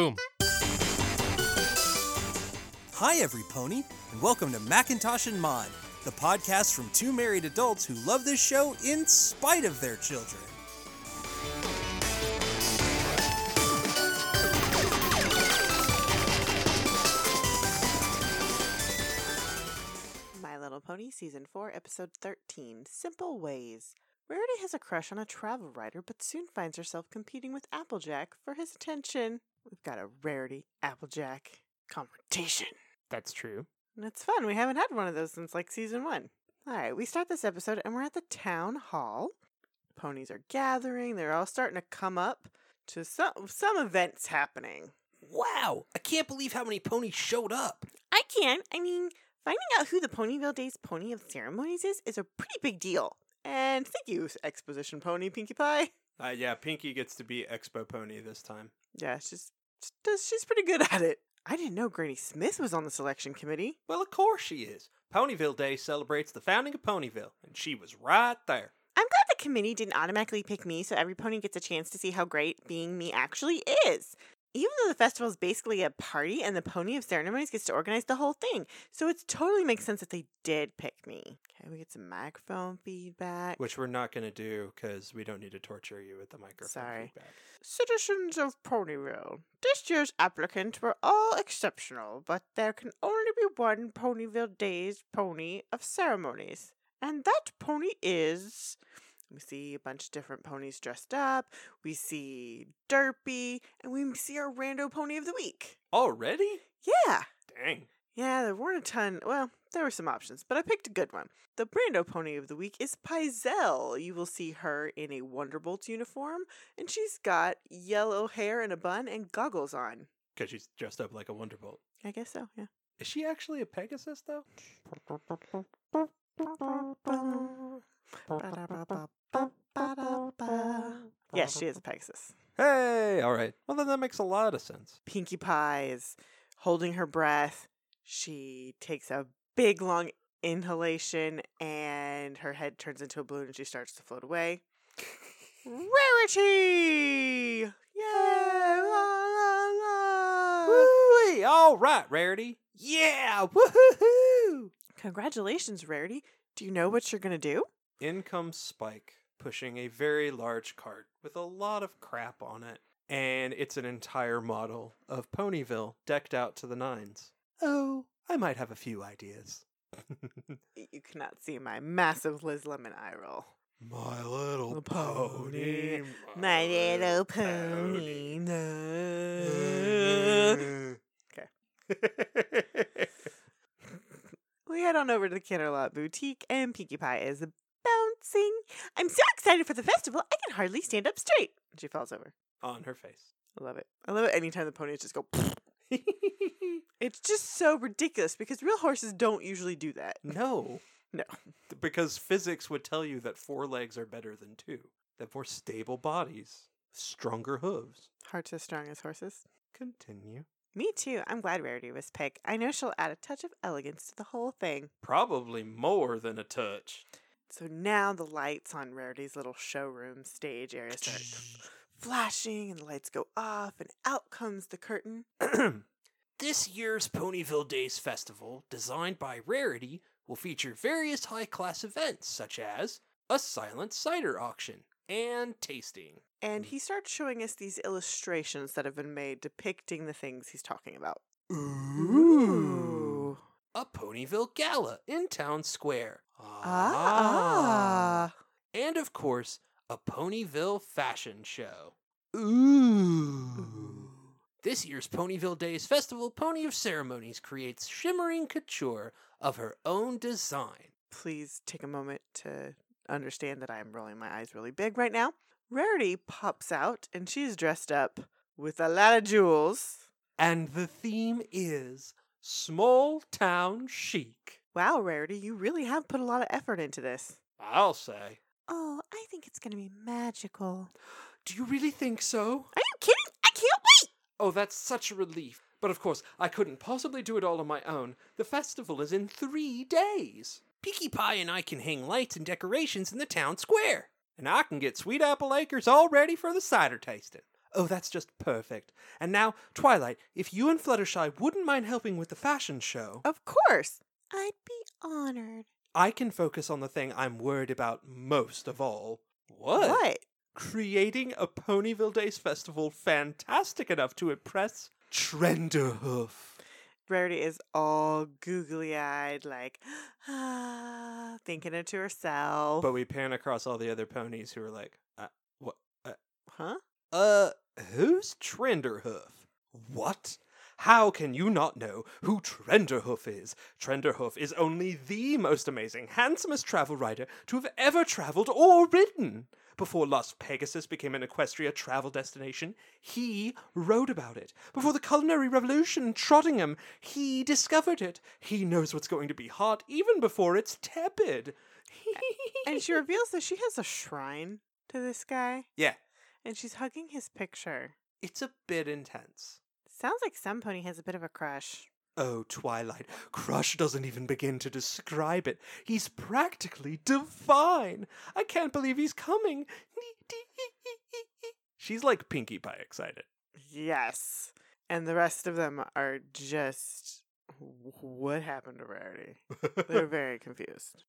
Boom. Hi, every pony, and welcome to Macintosh and Mod, the podcast from two married adults who love this show in spite of their children. My Little Pony Season 4, Episode 13 Simple Ways. Rarity has a crush on a travel writer, but soon finds herself competing with Applejack for his attention. We've got a Rarity Applejack confrontation. That's true. And it's fun. We haven't had one of those since like season one. All right, we start this episode and we're at the town hall. Ponies are gathering. They're all starting to come up to some some events happening. Wow, I can't believe how many ponies showed up. I can't. I mean, finding out who the Ponyville Days Pony of Ceremonies is is a pretty big deal. And thank you, Exposition Pony Pinkie Pie. Uh, yeah, Pinkie gets to be Expo Pony this time. Yeah, she's she does she's pretty good at it. I didn't know Granny Smith was on the selection committee. Well, of course she is. Ponyville Day celebrates the founding of Ponyville, and she was right there. I'm glad the committee didn't automatically pick me so every pony gets a chance to see how great being me actually is. Even though the festival is basically a party and the Pony of Ceremonies gets to organize the whole thing, so it totally makes sense that they did pick me. Okay, we get some microphone feedback. Which we're not going to do because we don't need to torture you with the microphone Sorry. feedback. Citizens of Ponyville, this year's applicants were all exceptional, but there can only be one Ponyville Days pony of ceremonies. And that pony is. We see a bunch of different ponies dressed up. We see Derpy, and we see our rando pony of the week. Already? Yeah. Dang. Yeah, there weren't a ton. Well, there were some options, but I picked a good one. The Brando pony of the week is Pizel. You will see her in a Wonderbolts uniform, and she's got yellow hair and a bun and goggles on. Because she's dressed up like a Wonderbolt. I guess so, yeah. Is she actually a Pegasus, though? Yes, she is a Pegasus. Hey, all right. Well, then that makes a lot of sense. Pinkie Pie is holding her breath. She takes a big long inhalation and her head turns into a balloon and she starts to float away. Rarity! Yay! La, la, la. All right, Rarity. Yeah! Woohoo! Congratulations, Rarity. Do you know what you're going to do? In comes Spike, pushing a very large cart with a lot of crap on it. And it's an entire model of Ponyville decked out to the nines. Oh, I might have a few ideas. You cannot see my massive Liz Lemon eye roll. My little pony, pony. My little pony. no. We head on over to the Canterlot Boutique, and Pinkie Pie is bouncing. I'm so excited for the festival, I can hardly stand up straight. She falls over. on her face. I love it. I love it anytime the ponies just go. It's just so ridiculous because real horses don't usually do that. no, No. because physics would tell you that four legs are better than two. Have more stable bodies, stronger hooves. Hearts as strong as horses. Continue. Me too. I'm glad Rarity was picked. I know she'll add a touch of elegance to the whole thing. Probably more than a touch. So now the lights on Rarity's little showroom stage area start flashing and the lights go off and out comes the curtain. This year's Ponyville Days Festival, designed by Rarity, will feature various high class events such as a silent cider auction and tasting. And he starts showing us these illustrations that have been made depicting the things he's talking about. Ooh. A Ponyville Gala in Town Square. Ah. And of course, a Ponyville fashion show. Ooh. This year's Ponyville Days Festival, Pony of Ceremonies creates shimmering couture of her own design. Please take a moment to understand that I am rolling my eyes really big right now. Rarity pops out and she's dressed up with a lot of jewels. And the theme is small town chic. Wow, Rarity, you really have put a lot of effort into this. I'll say. Oh, I think it's going to be magical. Do you really think so? Are you kidding? I can't wait! Oh, that's such a relief. But of course, I couldn't possibly do it all on my own. The festival is in three days. Pinkie Pie and I can hang lights and decorations in the town square. And I can get Sweet Apple Acres all ready for the cider tasting. Oh, that's just perfect. And now, Twilight, if you and Fluttershy wouldn't mind helping with the fashion show, Of course. I'd be honored. I can focus on the thing I'm worried about most of all. What? What? Creating a Ponyville Days festival fantastic enough to impress Trenderhoof. Rarity is all googly eyed, like, ah, thinking it to herself. But we pan across all the other ponies who are like, uh, what? Uh, huh? uh, who's Trenderhoof? What? How can you not know who Trenderhoof is? Trenderhoof is only the most amazing, handsomest travel writer to have ever traveled or ridden. Before Las Pegasus became an Equestria travel destination, he wrote about it. Before the culinary revolution in Trottingham, he discovered it. He knows what's going to be hot even before it's tepid. And she reveals that she has a shrine to this guy, yeah, and she's hugging his picture. it's a bit intense. Sounds like some pony has a bit of a crush. Oh, Twilight, Crush doesn't even begin to describe it. He's practically divine. I can't believe he's coming. She's like Pinkie Pie excited. Yes. And the rest of them are just. What happened to Rarity? They're very confused.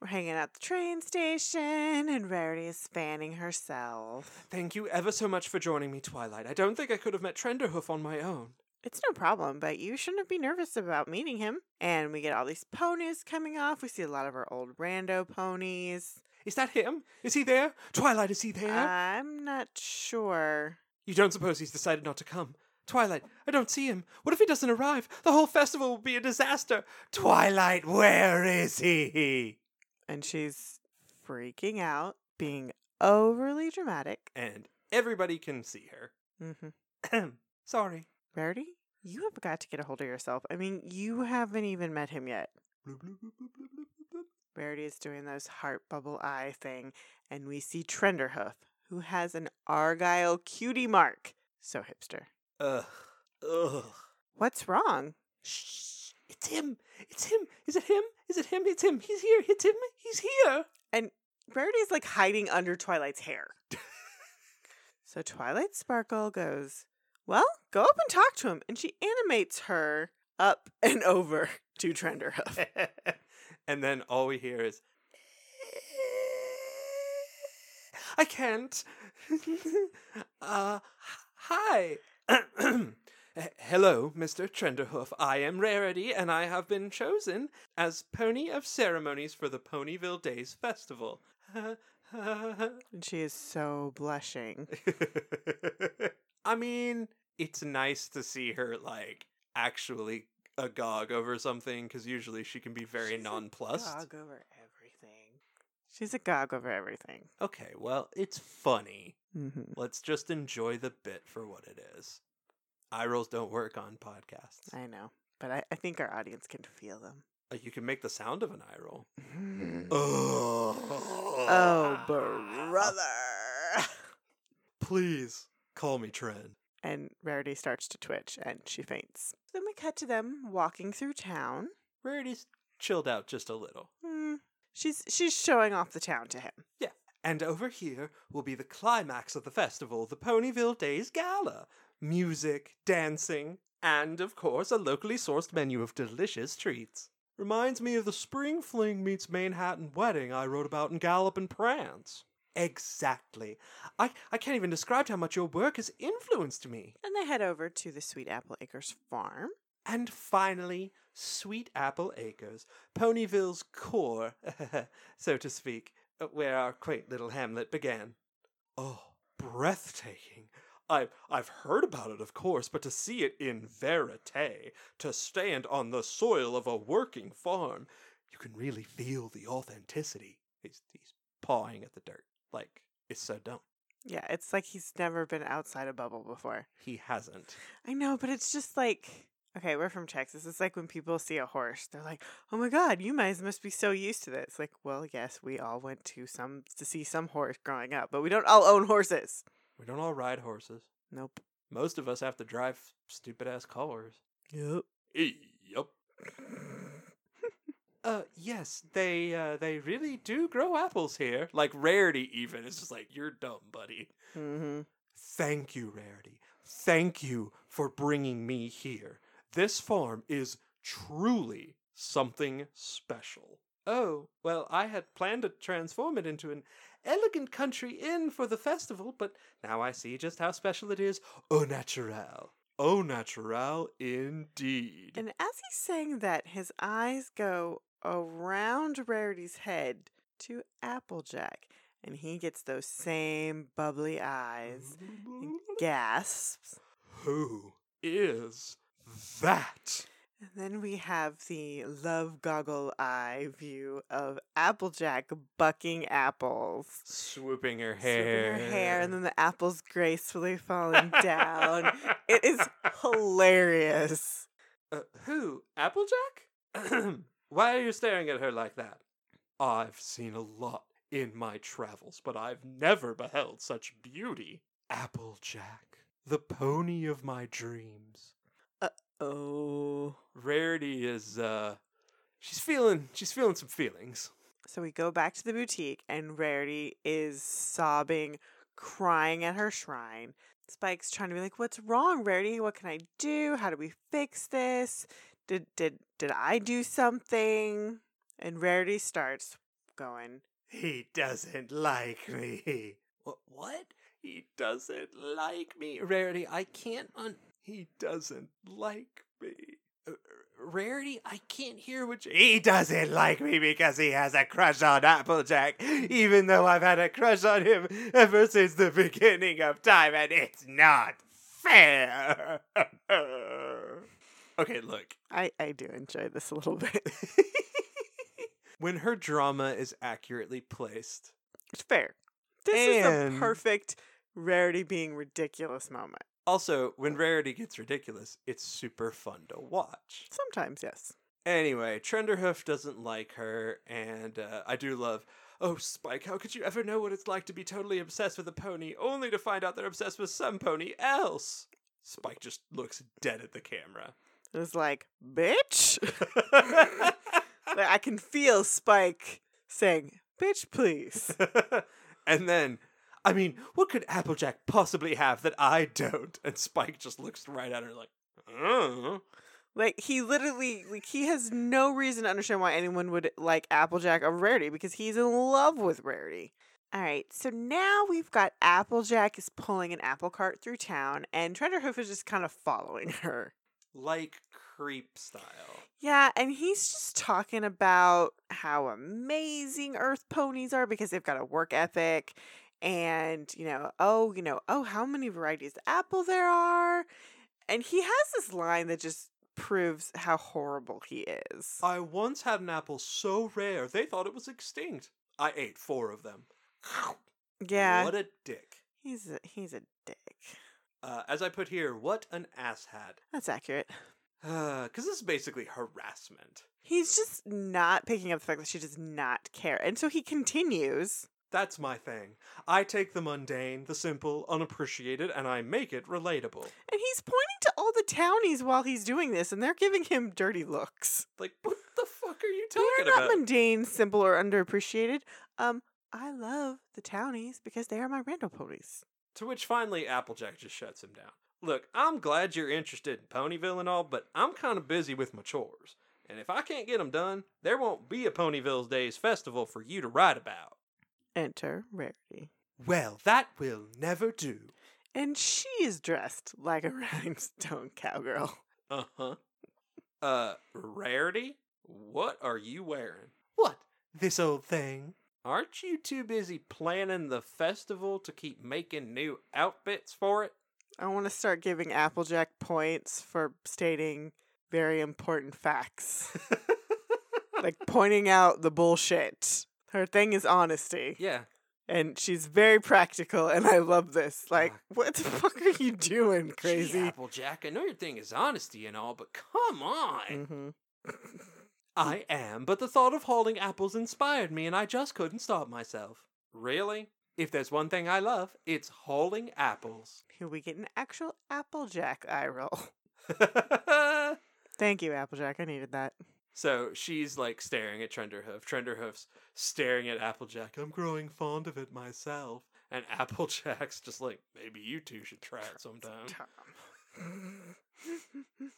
We're hanging out the train station, and Rarity is fanning herself. Thank you ever so much for joining me, Twilight. I don't think I could have met Trenderhoof on my own. It's no problem, but you shouldn't be nervous about meeting him. And we get all these ponies coming off. We see a lot of our old rando ponies. Is that him? Is he there? Twilight, is he there? I'm not sure. you don't suppose he's decided not to come? Twilight, I don't see him. What if he doesn't arrive? The whole festival will be a disaster. Twilight, where is he? And she's freaking out, being overly dramatic. And everybody can see her. Mm-hmm. Sorry. Rarity, you have got to get a hold of yourself. I mean, you haven't even met him yet. Rarity is doing those heart bubble eye thing, and we see Trenderhoof, who has an Argyle cutie mark. So hipster. Ugh. Ugh. What's wrong? Shh. It's him. It's him. Is it him? Is it him? It's him. He's here. It's him. He's here. And Rarity's like hiding under Twilight's hair. so Twilight Sparkle goes, Well, go up and talk to him. And she animates her up and over to Trenderhoof. and then all we hear is I can't. uh hi. Hello, Mr. Trenderhoof. I am Rarity, and I have been chosen as Pony of Ceremonies for the Ponyville Days Festival. and she is so blushing. I mean, it's nice to see her like actually agog over something because usually she can be very She's nonplussed. Gog over everything. She's agog over everything. Okay, well, it's funny. Mm-hmm. Let's just enjoy the bit for what it is. Eye rolls don't work on podcasts. I know, but I, I think our audience can feel them. Uh, You can make the sound of an eye roll. oh, Oh, brother. Please call me Trend. and Rarity starts to twitch and she faints. Then we cut to them walking through town. Rarity's chilled out just a little. Hmm. She's she's showing off the town to him. And over here will be the climax of the festival, the Ponyville Days Gala. Music, dancing, and of course a locally sourced menu of delicious treats. Reminds me of the Spring Fling meets Manhattan wedding I wrote about in Gallop and Prance. Exactly. I, I can't even describe how much your work has influenced me. And they head over to the Sweet Apple Acres farm. And finally, Sweet Apple Acres, Ponyville's core, so to speak, Uh, where our quaint little hamlet began. Oh, breathtaking. I've, I've heard about it, of course, but to see it in verite, to stand on the soil of a working farm, you can really feel the authenticity. He's, he's pawing at the dirt. Like, it's so dumb. Yeah, it's like he's never been outside a bubble before. He hasn't. I know, but it's just like okay, we're from Texas. It's like when people see a horse, they're like, "Oh my god, you guys must be so used to this." Like, well, yes, we all went to some to see some horse growing up, but we don't all own horses. We don't all ride horses. Nope. Most of us have to drive stupid ass cars. Yep. Yep. Uh, yes, they uh, they really do grow apples here. Like Rarity, even it's just like you're dumb, buddy. Mm-hmm. Thank you, Rarity. Thank you for bringing me here. This farm is truly something special. Oh, well, I had planned to transform it into an elegant country inn for the festival, but now I see just how special it is. Au naturel. Au naturel indeed. And as he's saying that, his eyes go around Rarity's head to Applejack, and he gets those same bubbly eyes and gasps. Who is that? And then we have the love goggle eye view of Applejack bucking apples. Swooping her hair, Swooping her hair, and then the apples gracefully falling down. It is hilarious. Uh, who? Applejack? Why are you staring at her like that? I've seen a lot in my travels, but I've never beheld such beauty. Applejack, the pony of my dreams. Oh. Rarity is uh she's feeling she's feeling some feelings. So we go back to the boutique, and Rarity is sobbing, crying at her shrine. Spike's trying to be like, "What's wrong, Rarity? What can I do? How do we fix this? Did did did I do something?" And Rarity starts going, He doesn't like me. What what? He doesn't like me. Rarity, I can't un He doesn't like me. Uh, Rarity, I can't hear what you. He doesn't like me because he has a crush on Applejack, even though I've had a crush on him ever since the beginning of time, and it's not fair. okay, look. "I I do enjoy this a little bit. when her drama is accurately placed, it's fair. This is And- the perfect Rarity being ridiculous moment. Also, when Rarity gets ridiculous, it's super fun to watch. Sometimes, yes. Anyway, Trenderhoof doesn't like her, and uh, I do love. Oh, Spike, how could you ever know what it's like to be totally obsessed with a pony, only to find out they're obsessed with some pony else? Spike just looks dead at the camera. It was like, "Bitch." I can feel Spike saying, "Bitch, please." and then, I mean, what could Applejack possibly have that I don't? And Spike just looks right at her like, oh. Like he literally, like he has no reason to understand why anyone would like Applejack or Rarity because he's in love with Rarity. All right, so now we've got Applejack is pulling an apple cart through town, and Trenderhoof is just kind of following her. Like creep style. Yeah, and he's just talking about how amazing Earth ponies are because they've got a work ethic, and you know, oh, you know, oh, how many varieties of apple there are, and he has this line that just proves how horrible he is. I once had an apple so rare they thought it was extinct. I ate four of them. Yeah, What a dick. he's a, he's a dick. Uh, as I put here, what an asshat. That's accurate. Because this is basically harassment. He's just not picking up the fact that she does not care, and so he continues. That's my thing. I take the mundane, the simple, unappreciated, and I make it relatable. And he's pointing to all the townies while he's doing this, and they're giving him dirty looks. Like, what the fuck are you talking about? They're talking not about? mundane, simple, or underappreciated. Um, I love the townies because they are my rando ponies. To which finally Applejack just shuts him down. Look, I'm glad you're interested in Ponyville and all, but I'm kind of busy with my chores. And if I can't get them done, there won't be a Ponyville's Days festival for you to write about. Enter Rarity. Well, that will never do. And she is dressed like a rhinestone cowgirl. Uh huh. Uh, Rarity? What are you wearing? What? This old thing? Aren't you too busy planning the festival to keep making new outfits for it? I want to start giving Applejack points for stating very important facts, like pointing out the bullshit. Her thing is honesty. yeah. and she's very practical and i love this like what the fuck are you doing Gee, crazy Applejack, I know your thing is honesty and all, but come on. hmm I am, but the thought of hauling apples inspired me and I just couldn't stop myself. Really? If there's one thing I love, it's hauling apples. here we get an actual applejack eye roll thank you applejack i needed that So she's like staring at Trenderhoof. Trenderhoof's staring at Applejack. I'm growing fond of it myself. And Applejack's just like, maybe you two should try it sometime.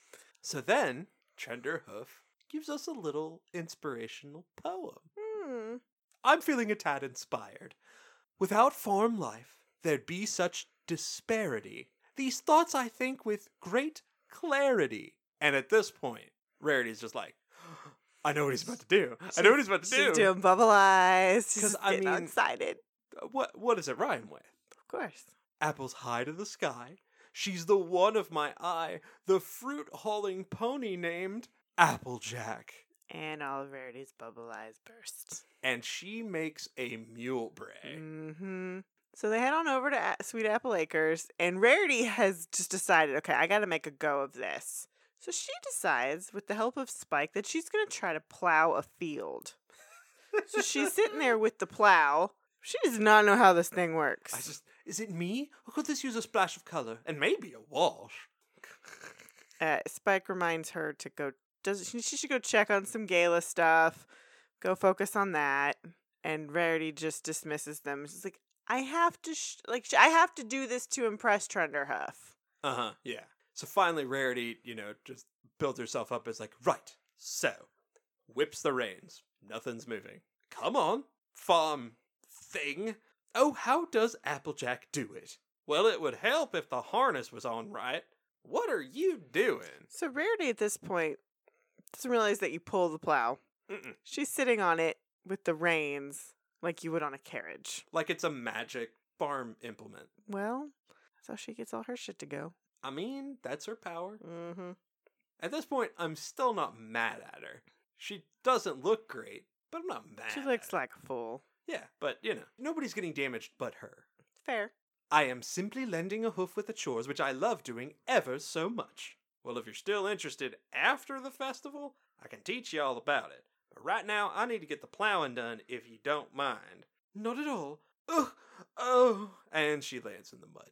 So then, Trenderhoof gives us a little inspirational poem. Hmm. I'm feeling a tad inspired. Without farm life, there'd be such disparity. These thoughts I think with great clarity. And at this point, Rarity's just like, I know what he's about to do. I know what he's about to do. She's do. doing bubble eyes. She's 'Cause, just I getting mean- excited. What what does it rhyme with? Of course. Apples high to the sky. She's the one of my eye, the fruit hauling pony named Applejack. And all of Rarity's bubble eyes burst. And she makes a mule bray. hmm So they head on over to Sweet Apple Acres, and Rarity has just decided, okay, I got to make a go of this. So she decides, with the help of Spike, that she's going to try to plow a field. so she's sitting there with the plow. She does not know how this thing works. I just is it me? Or could this use a splash of color? And maybe a wash. uh, Spike reminds her to go. Does she, she should go check on some gala stuff, go focus on that, and Rarity just dismisses them. She's like, I have to, sh- like, sh- I have to do this to impress Trenderhoof. Uh-huh. Yeah. So finally Rarity, you know, just builds herself up as like, right, so whips the reins. Nothing's moving. Come on, farm thing. Oh, how does Applejack do it? Well, it would help if the harness was on right. What are you doing? So Rarity at this point doesn't realize that you pull the plow. Mm-mm. She's sitting on it with the reins like you would on a carriage. Like it's a magic farm implement. Well, that's how she gets all her shit to go. I mean, that's her power. Mm-hmm. At this point, I'm still not mad at her. She doesn't look great, but I'm not mad. She looks like a fool. Yeah, but you know, nobody's getting damaged but her. Fair. I am simply lending a hoof with the chores, which I love doing ever so much. Well, if you're still interested after the festival, I can teach you all about it. But right now, I need to get the plowing done if you don't mind. Not at all. Ugh, oh. And she lands in the mud.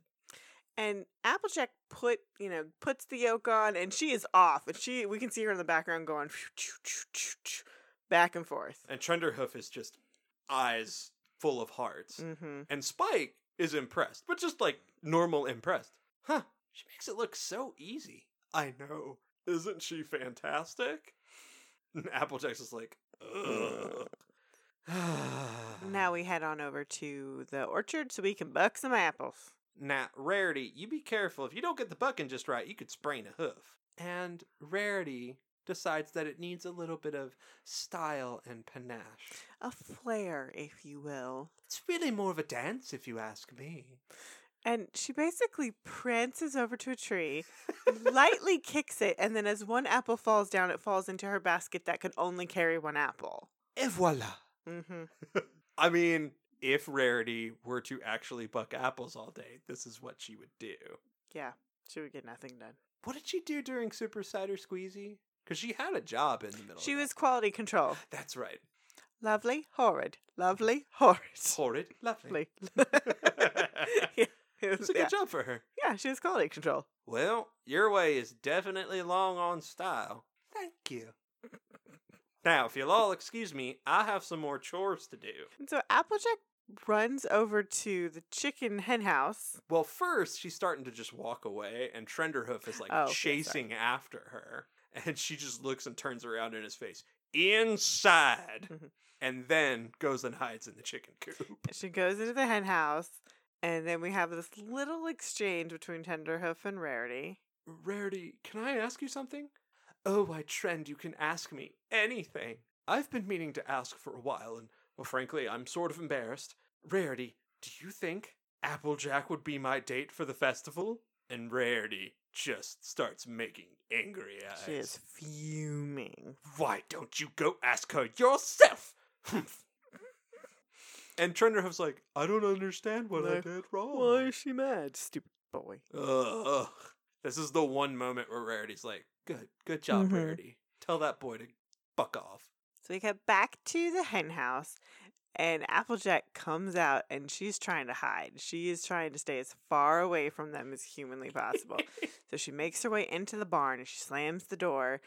And Applejack put, you know, puts the yoke on, and she is off. And she, we can see her in the background going back and forth. And Trenderhoof is just eyes full of hearts. Mm-hmm. And Spike is impressed, but just like normal impressed. Huh, she makes it look so easy. I know. Isn't she fantastic? And Applejack's just like, ugh. Now we head on over to the orchard so we can buck some apples. Now, Rarity, you be careful. If you don't get the bucking just right, you could sprain a hoof. And Rarity decides that it needs a little bit of style and panache. A flair, if you will. It's really more of a dance, if you ask me. And she basically prances over to a tree, lightly kicks it, and then as one apple falls down, it falls into her basket that could only carry one apple. Et voila. Mm-hmm. I mean, if Rarity were to actually buck apples all day, this is what she would do. Yeah, she would get nothing done. What did she do during Super Cider Squeezy? Because she had a job in the middle. She was quality control. That's right. Lovely, horrid. Lovely, horrid. Horrid, lovely. Yeah, it It's was, a good yeah. job for her. yeah, she was quality control. Well, your way is definitely long on style. Thank you. Now, if you'll all excuse me, I have some more chores to do. And so Applejack runs over to the chicken hen house. Well, first, she's starting to just walk away, and Trenderhoof is like Oh, okay, sorry. chasing after her. And she just looks and turns around in his face. Inside! Mhm. and then goes and hides in the chicken coop. She goes into the hen house, and then we have this little exchange between Trenderhoof and Rarity. Rarity, can I ask you something? Oh, why, Trend, you can ask me anything. I've been meaning to ask for a while, and, well, frankly, I'm sort of embarrassed. Rarity, do you think Applejack would be my date for the festival? And Rarity just starts making angry eyes. She is fuming. Why don't you go ask her yourself? Humph. and Trenderhoof's like, I don't understand what I did wrong. Why is she mad, stupid boy? Ugh. This is the one moment where Rarity's like, good, good job, Mhm. Rarity. Tell that boy to buck off. So we get back to the hen house, and Applejack comes out, and she's trying to hide. She is trying to stay as far away from them as humanly possible. so she makes her way into the barn, and she slams the door,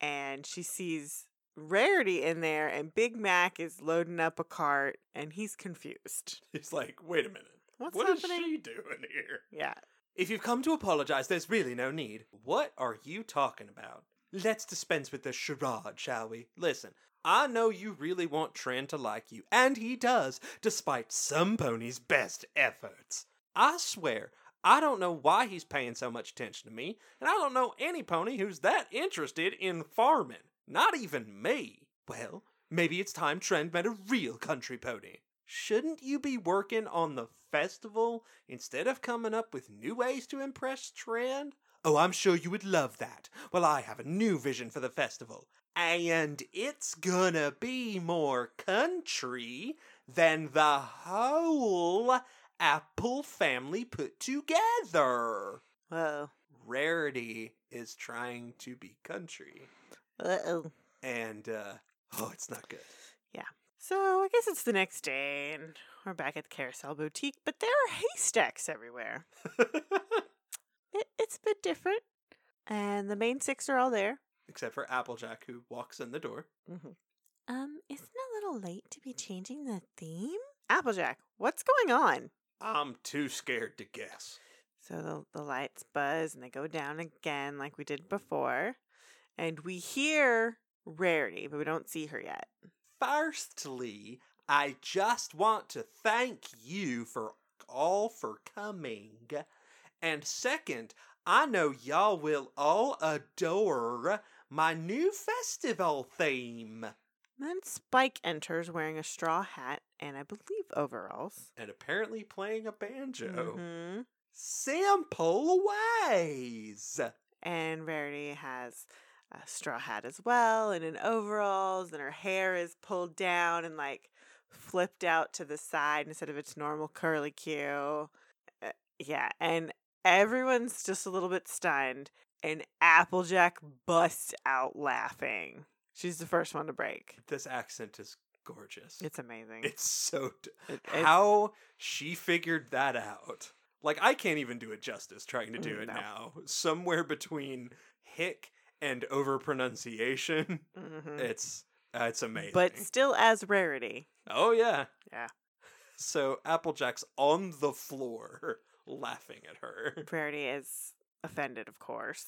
and she sees Rarity in there, and Big Mac is loading up a cart, and he's confused. He's like, wait a minute. What's What is happening? she doing here? Yeah. If you've come to apologize, there's really no need. What are you talking about? Let's dispense with the charade, shall we? Listen, I know you really want Trend to like you, and he does, despite some ponies' best efforts. I swear, I don't know why he's paying so much attention to me, and I don't know any pony who's that interested in farming. Not even me. Well, maybe it's time Trend met a real country pony. Shouldn't you be working on the festival instead of coming up with new ways to impress Trend? Oh, I'm sure you would love that. Well, I have a new vision for the festival, and it's gonna be more country than the whole Apple family put together. Whoa. Rarity is trying to be country, Uh oh. and uh, oh, it's not good. Yeah. So I guess it's the next day, and we're back at the Carousel Boutique, but there are haystacks everywhere. It, it's a bit different, and the main six are all there. Except for Applejack, who walks in the door. Mm-hmm. Um, isn't it a little late to be changing the theme? Applejack, what's going on? I'm too scared to guess. So the, the lights buzz and they go down again like we did before. And we hear Rarity, but we don't see her yet. Firstly, I just want to thank you for all for coming. And second, I know y'all will all adore my new festival theme. Then Spike enters wearing a straw hat and I believe overalls. And apparently playing a banjo. Mhm. Simple ways. And Rarity has a straw hat as well and in overalls, and her hair is pulled down and like flipped out to the side instead of its normal curly cue. Uh, yeah, and everyone's just a little bit stunned, and Applejack busts out laughing. She's the first one to break. This accent is gorgeous. It's amazing. It's so. D- It- it- How she figured that out. Like, I can't even do it justice trying to do Mm, it no. now. Somewhere between hick and overpronunciation. Mhm. It's uh, it's amazing. But still as Rarity. oh yeah, Yeah. So Applejack's on the floor laughing at her. Rarity is offended, of course.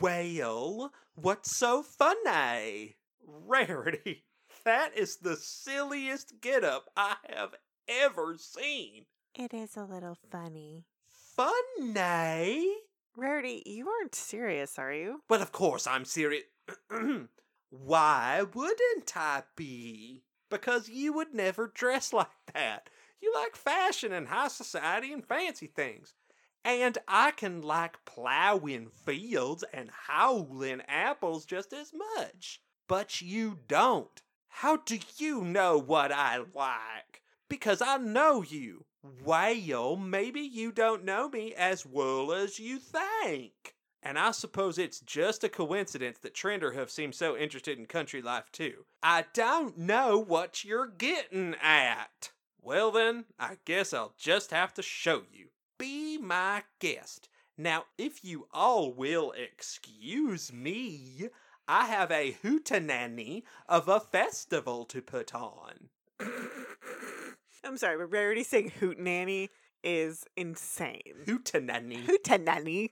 Well, what's so funny? Rarity. That is the silliest getup I have ever seen. It is a little funny. Funny? Rarity, you aren't serious, are you? Well, of course I'm serious. Why wouldn't I be? Because you would never dress like that. You like fashion and high society and fancy things. And I can like plowing fields and howling apples just as much. But you don't. How do you know what I like? Because I know you. Well, maybe you don't know me as well as you think. And I suppose it's just a coincidence that Trenderhoof seems so interested in country life too. I don't know what you're getting at. Well then, I guess I'll just have to show you. Be my guest. Now, if you all will excuse me, I have a hootenanny of a festival to put on. I'm sorry, but Rarity saying hoot nanny is insane. Hootenanny. Hootenanny.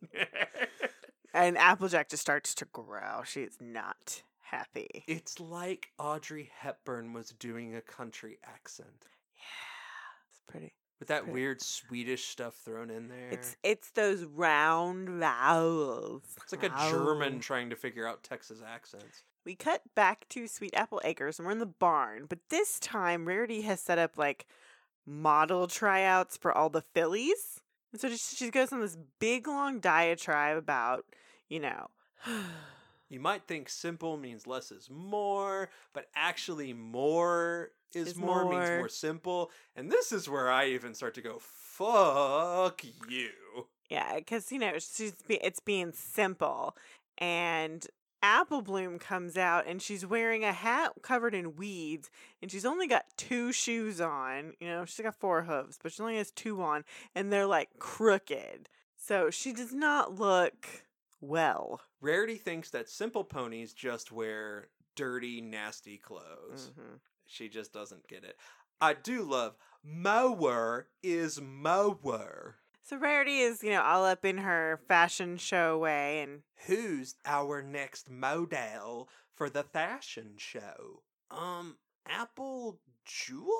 and Applejack just starts to growl. She is not happy. it's like Audrey Hepburn was doing a country accent. Yeah, it's pretty. With that weird Swedish stuff thrown in there. It's it's those round vowels. It's like a German trying to figure out Texas accents. We cut back to Sweet Apple Acres and we're in the barn, but this time Rarity has set up like model tryouts for all the fillies. And so she, she goes on this big long diatribe about, you know, You might think simple means less is more, but actually more is, Is more, means more. more simple. And this is where I even start to go, fuck you. yeah, because you know she's be, it's being simple, and Apple Bloom comes out and she's wearing a hat covered in weeds, and she's only got two shoes on. You know, she's got four hooves, but she only has two on, and they're like crooked. So she does not look well. Rarity thinks that simple ponies just wear dirty, nasty clothes. Mhm. She just doesn't get it. I do love mower is mower. So Rarity is, you know, all up in her fashion show way, and Who's our next model for the fashion show? Um, Apple Jewel?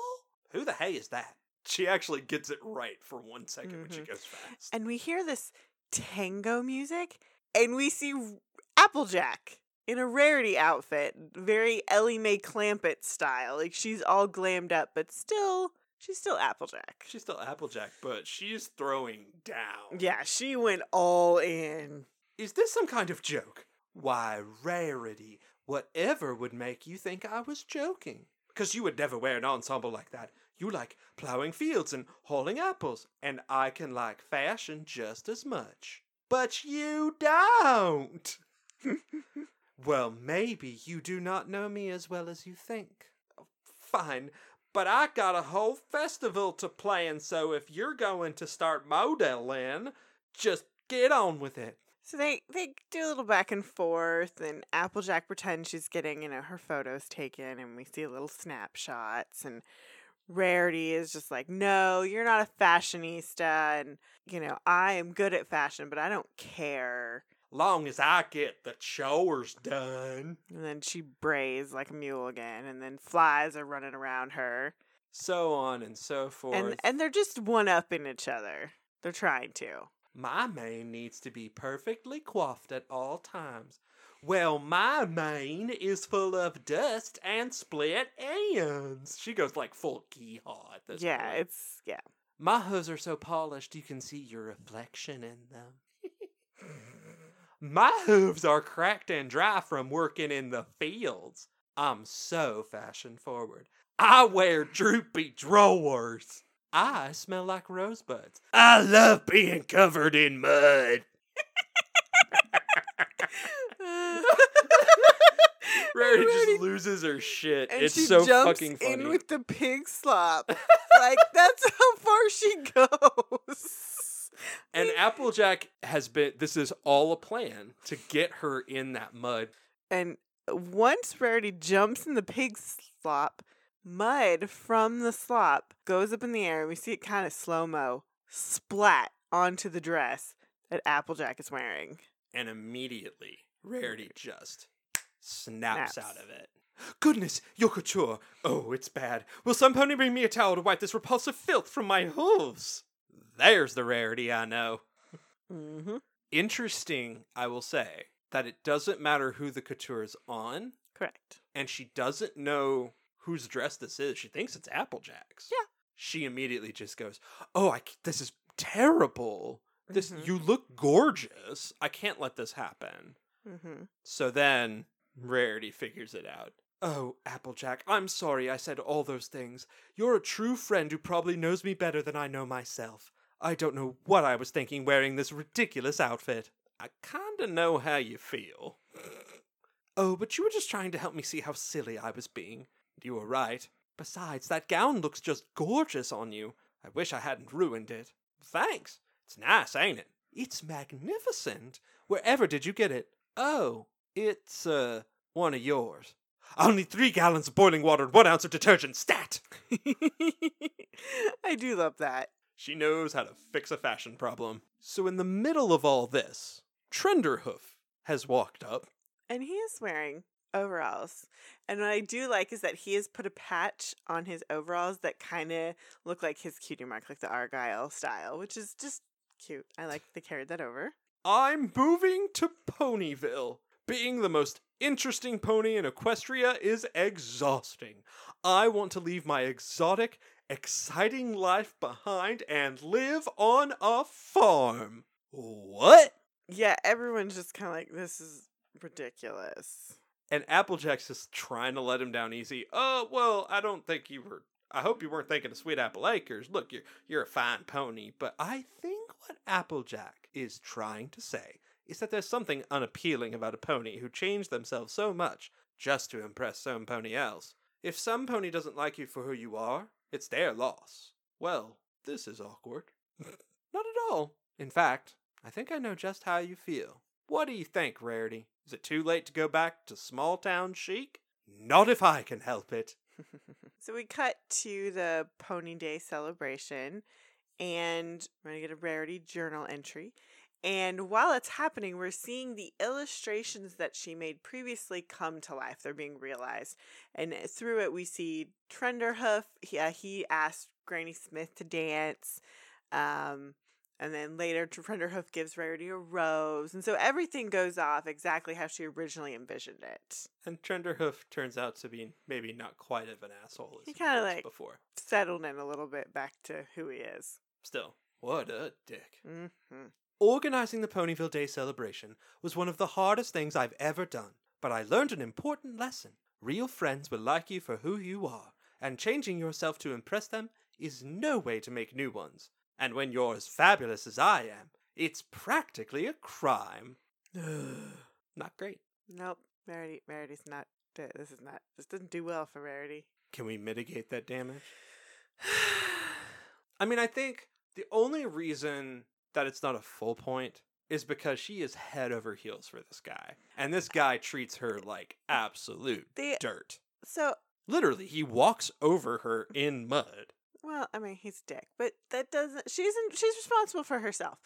Who the hey is that? She actually gets it right for one second when she Mhm. goes fast. and we hear this tango music, and we see Applejack in a Rarity outfit, very Ellie Mae Clampett style. Like she's all glammed up, but still, she's still Applejack. She's still Applejack, but she's throwing down. Yeah, she went all in. Is this some kind of joke? Why, Rarity, whatever would make you think I was joking? Because you would never wear an ensemble like that. You like plowing fields and hauling apples, and I can like fashion just as much. But you don't! well, maybe you do not know me as well as you think. Oh, fine, but I got a whole festival to plan, so if you're going to start modeling, just get on with it. So they they do a little back and forth, and Applejack pretends she's getting you know her photos taken, and we see little snapshots. And Rarity is just like, "No, you're not a fashionista, and you know I am good at fashion, but I don't care." Long as I get the chores done. And then she brays like a mule again, and then flies are running around her, So on and so forth. and and they're just one upping each other. They're trying to. my mane needs to be perfectly coiffed at all times. Well, my mane is full of dust and split ends. She goes like full geehaw at this yeah, point. it's yeah. My hooves are so polished you can see your reflection in them. My hooves are cracked and dry from working in the fields. I'm so fashion forward. I wear droopy drawers. I smell like rosebuds. I love being covered in mud. Rarity just loses her shit. and it's she so jumps fucking funny. in with the pig slop. like that's how far she goes. Applejack has been, this is all a plan to get her in that mud. And once Rarity jumps in the pig slop, mud from the slop goes up in the air, and we see it kind of slow mo splat onto the dress that Applejack is wearing. And immediately, Rarity just snaps, Snaps. out of it. Goodness, your couture. Oh, it's bad. Will some pony bring me a towel to wipe this repulsive filth from my hooves? There's the rarity I know. Mm-hmm. Interesting, I will say, that it doesn't matter who the couture is on, Correct. and she doesn't know whose dress this is. She thinks it's Applejack's. Yeah. She immediately just goes, "Oh, I this is terrible. This Mhm. you look gorgeous. I can't let this happen." Mm-hmm. So then Rarity figures it out. Oh, Applejack, I'm sorry I said all those things. You're a true friend who probably knows me better than I know myself. I don't know what I was thinking wearing this ridiculous outfit. I kinda know how you feel. oh, but you were just trying to help me see how silly I was being. You were right. Besides, that gown looks just gorgeous on you. I wish I hadn't ruined it. Thanks. It's nice, ain't it? It's magnificent. Wherever did you get it? Oh, it's, uh, one of yours. Need three gallons of boiling water and one ounce of detergent. Stat! I do love that. She knows how to fix a fashion problem. So, in the middle of all this, Trenderhoof has walked up. And he is wearing overalls. And what I do like is that he has put a patch on his overalls that kind of look like his cutie mark, like the Argyle style, which is just cute. I like they carried that over. I'm moving to Ponyville. Being the most interesting pony in Equestria is exhausting. I want to leave my exotic, exciting life behind and live on a farm. What? Yeah, everyone's just kind of like, this is ridiculous. And Applejack's just trying to let him down easy. Oh, well, I don't think you were. I hope you weren't thinking of Sweet Apple Acres. Look, you're you're a fine pony, but I think what Applejack is trying to say is that there's something unappealing about a pony who changed themselves so much just to impress some pony else. If some pony doesn't like you for who you are, it's their loss. Well, this is awkward. Not at all. In fact, I think I know just how you feel. What do you think, Rarity? Is it too late to go back to small town chic? Not if I can help it. so we cut to the Pony Day celebration, and we're going to get a rarity journal entry. And while it's happening, we're seeing the illustrations that she made previously come to life. They're being realized. And through it, we see Trenderhoof. He, uh, he asked Granny Smith to dance. Um, and then later, Trenderhoof gives Rarity a rose. And so everything goes off exactly how she originally envisioned it. And Trenderhoof turns out to be maybe not quite of an asshole as He he, kinda was like- before. Settled in a little bit back to who he is. Still, what a dick. hmm Organizing the Ponyville Day celebration was one of the hardest things I've ever done, but I learned an important lesson. Real friends will like you for who you are, and changing yourself to impress them is no way to make new ones. And when you're as fabulous as I am, it's practically a crime. Not great. Nope. Rarity, Rarity's not. This is not. This doesn't do well for Rarity. Can we mitigate that damage? I mean, I think the only reason that it's not a full point is because she is head over heels for this guy. And this guy treats her like absolute The- dirt. so, Literally, he walks over her in mud. well, I mean, he's dick, but that doesn't. She's in, she's responsible for herself.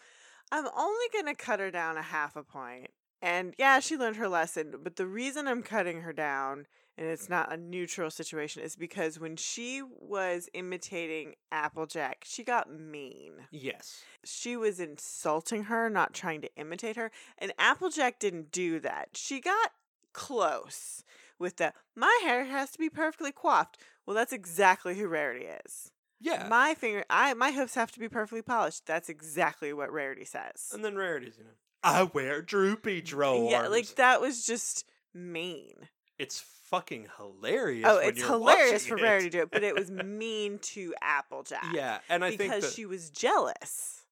I'm only gonna cut her down a half a point. And yeah, she learned her lesson, but the reason I'm cutting her down and it's not a neutral situation is because when she was imitating Applejack, she got mean. Yes. she was insulting her, not trying to imitate her. And Applejack didn't do that. She got close with the my hair has to be perfectly coiffed. Well, that's exactly who Rarity is. Yeah. My finger I my hoofs have to be perfectly polished. That's exactly what Rarity says. and then Rarity's, you know, I wear droopy drawers. Yeah, like that was just mean. It's fucking hilarious. oh, when it's you're hilarious for it. Rarity to do it, but it was mean to Applejack. Yeah, and I think because she was jealous.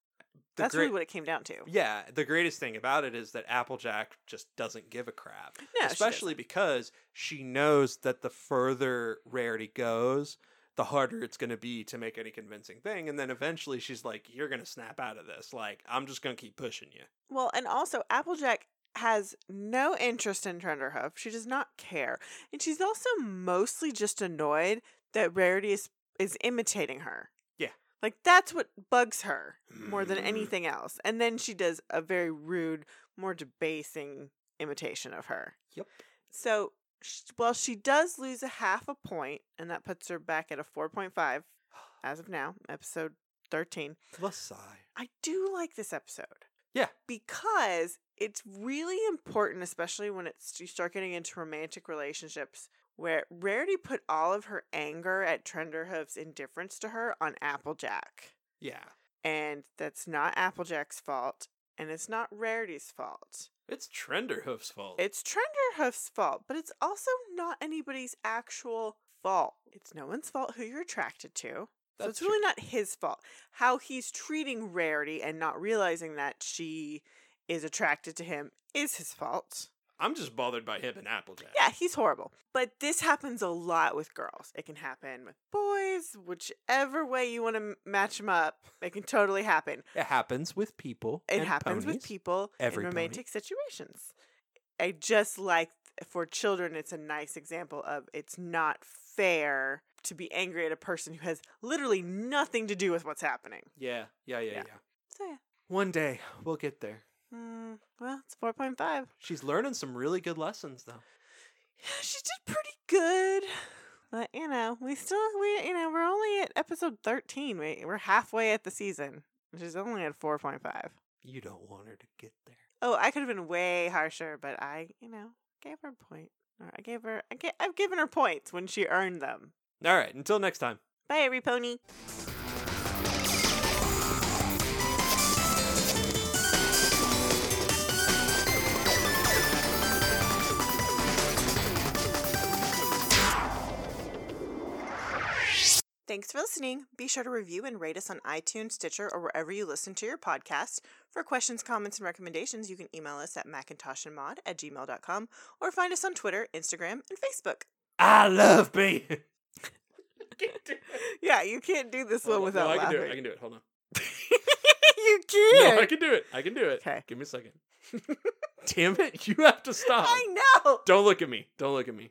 That's great- really what it came down to. Yeah, the greatest thing about it is that Applejack just doesn't give a crap. No, she Especially because she knows that the further Rarity goes, the harder it's going to be to make any convincing thing. And then eventually she's like, You're going to snap out of this. Like, I'm just going to keep pushing you. Well, and also Applejack has no interest in Trenderhoof. She does not care. And she's also mostly just annoyed that Rarity is, is imitating her. Yeah. Like that's what bugs her more than Mhm. anything else. And then she does a very rude, more debasing imitation of her. Yep. So, sh- well, she does lose a half a point, and that puts her back at a 4.5 as of now, episode 13. Plus, sigh. I do like this episode. Yeah. Because it's really important, especially when it's you start getting into romantic relationships, where Rarity put all of her anger at Trenderhoof's indifference to her on Applejack. Yeah. And that's not Applejack's fault, and it's not Rarity's fault. It's Trenderhoof's fault. It's Trenderhoof's fault, but it's also not anybody's actual fault. It's no one's fault who you're attracted to. So That's it's really not his fault. How he's treating Rarity and not realizing that she is attracted to him is his fault. I'm just bothered by him and Applejack. Yeah, he's horrible. But this happens a lot with girls. It can happen with boys, whichever way you want to match them up, it can totally happen. It happens with people. It happens with people Every in pony. romantic situations. I just like for children, it's a nice example of it's not fair to be angry at a person who has literally nothing to do with what's happening. Yeah, yeah, yeah, Yeah. yeah. So yeah, One day we'll get there. Mm, well, it's four point five. She's learning some really good lessons, though. Yeah, she did pretty good, but you know, we still we you know we're only at episode thirteen. We we're halfway at the season. She's only at four point five. You don't want her to get there. Oh, I could have been way harsher, but I, you know, gave her a point. Or I gave her, I ga- I've given her points when she earned them. All right, until next time. Bye, every pony. Thanks for listening. Be sure to review and rate us on iTunes, Stitcher, or wherever you listen to your podcast. For questions, comments, and recommendations, you can email us at macintoshandmod at gmail.com or find us on Twitter, Instagram, and Facebook. I love being. Yeah, you can't do this one without no, I laughing. can do it. I can do it. Hold on. you can't. No, I can do it. I can do it. Okay. Give me a second. Damn it, you have to stop. I know. Don't look at me. Don't look at me.